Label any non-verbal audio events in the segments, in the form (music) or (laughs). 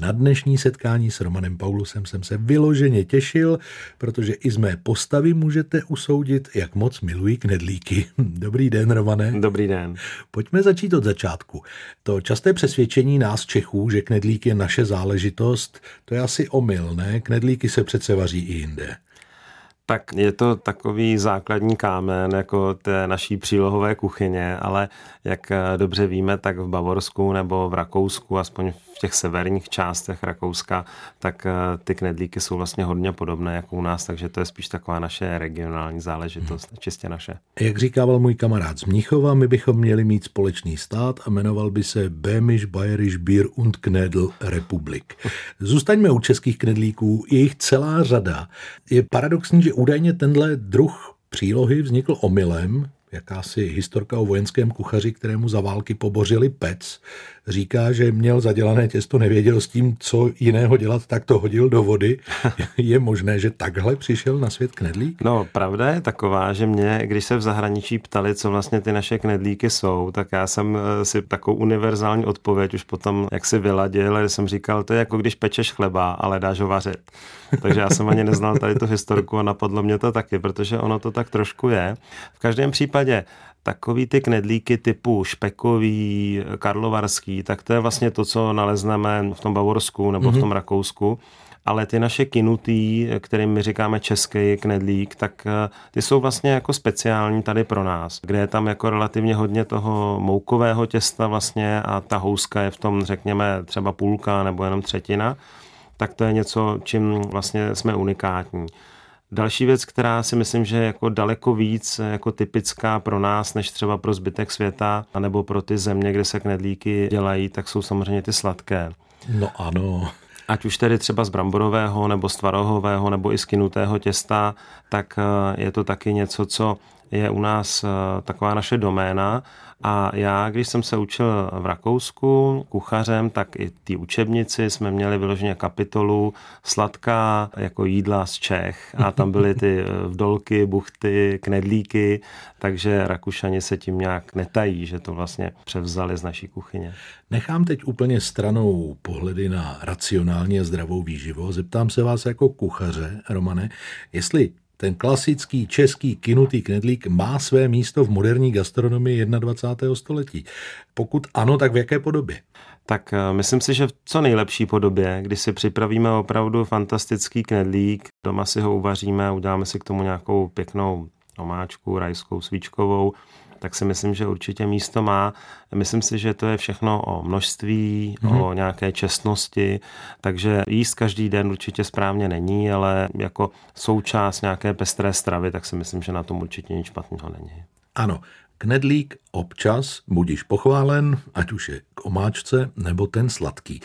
Na dnešní setkání s Romanem Paulusem jsem se vyloženě těšil, protože i z mé postavy můžete usoudit, jak moc milují knedlíky. (laughs) Dobrý den, Romane. Dobrý den. Pojďme začít od začátku. To časté přesvědčení nás Čechů, že knedlík je naše záležitost, to je asi omyl, ne? Knedlíky se přece vaří i jinde. Tak je to takový základní kámen jako té naší přílohové kuchyně, ale jak eh, dobře víme, tak v Bavorsku nebo v Rakousku, aspoň v těch severních částech Rakouska, tak eh, ty knedlíky jsou vlastně hodně podobné jako u nás, takže to je spíš taková naše regionální záležitost, hmm. čistě naše. Jak říkával můj kamarád z Mnichova, my bychom měli mít společný stát a jmenoval by se Böhmisch Bayerisch Bier und Knedl Republik. Zůstaňme u českých knedlíků, je jich celá řada. Je paradoxní, že údajně tenhle druh přílohy vznikl omylem, jakási historka o vojenském kuchaři, kterému za války pobořili pec, říká, že měl zadělané těsto, nevěděl s tím, co jiného dělat, tak to hodil do vody. (laughs) Je možné, že takhle přišel na svět knedlík? No, pravda je taková, že mě, když se v zahraničí ptali, co vlastně ty naše knedlíky jsou, tak já jsem eh, si takovou univerzální odpověď už potom, jak si vyladil, že jsem říkal, to je jako když pečeš chleba, ale dáš ho vařit. Takže já jsem ani neznal tady tu historku a napadlo mě to taky, protože ono to tak trošku je. V každém případě takový ty knedlíky typu špekový, karlovarský, tak to je vlastně to, co nalezneme v tom Bavorsku nebo mm-hmm. v mhm. tom Rakousku ale ty naše kinutý, kterým my říkáme český knedlík, tak eh, ty jsou vlastně jako speciální tady pro nás, kde je tam jako relativně hodně toho moukového těsta vlastně a ta houska je v tom, řekněme, třeba půlka nebo jenom třetina, tak to je něco, čím vlastně jsme unikátní. Další věc, která si myslím, že je jako daleko víc jako typická pro nás, než třeba pro zbytek světa, anebo pro ty země, kde se knedlíky dělají, tak jsou samozřejmě ty sladké. No ano. Ať už tedy třeba z bramborového, nebo z tvarohového, nebo i z kinutého těsta, tak eh, je to taky něco, co je u nás eh, taková naše doména a já, když jsem se učil v Rakousku kuchařem, tak i ty učebnici jsme měli vyloženě kapitolu sladká jako jídla z Čech a tam byly ty eh, vdolky, buchty, knedlíky, takže Rakušani se tím nějak netají, že to vlastně převzali z naší kuchyně. Nechám teď úplně stranou pohledy na racionální a zdravou výživu. Zeptám se vás jako kuchaře, Romane, jestli ten klasický český kinutý knedlík má své místo v moderní gastronomii 21. století? Pokud ano, tak v jaké podobě? Tak eh, myslím si, že v co nejlepší podobě, kdy si připravíme opravdu fantastický knedlík, doma si ho uvaříme, uděláme si k tomu nějakou pěknou omáčku, rajskou, svíčkovou, tak si myslím, že určitě místo má. Myslím si, že to je všechno o množství, mm-hmm. o nějaké čestnosti, takže jíst každý den určitě správně není, ale jako součást nějaké pestré stravy, tak si myslím, že na tom určitě nic špatného není. Ano, Knedlík občas budíš pochválen, ať už je k omáčce nebo ten sladký.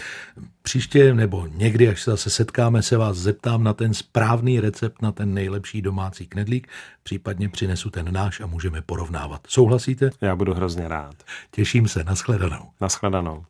Příště nebo někdy, až se zase setkáme, se vás zeptám na ten správný recept na ten nejlepší domácí knedlík, případně přinesu ten náš a můžeme porovnávat. Souhlasíte? Já budu hrozně rád. Těším se, nashledanou. Nashledanou.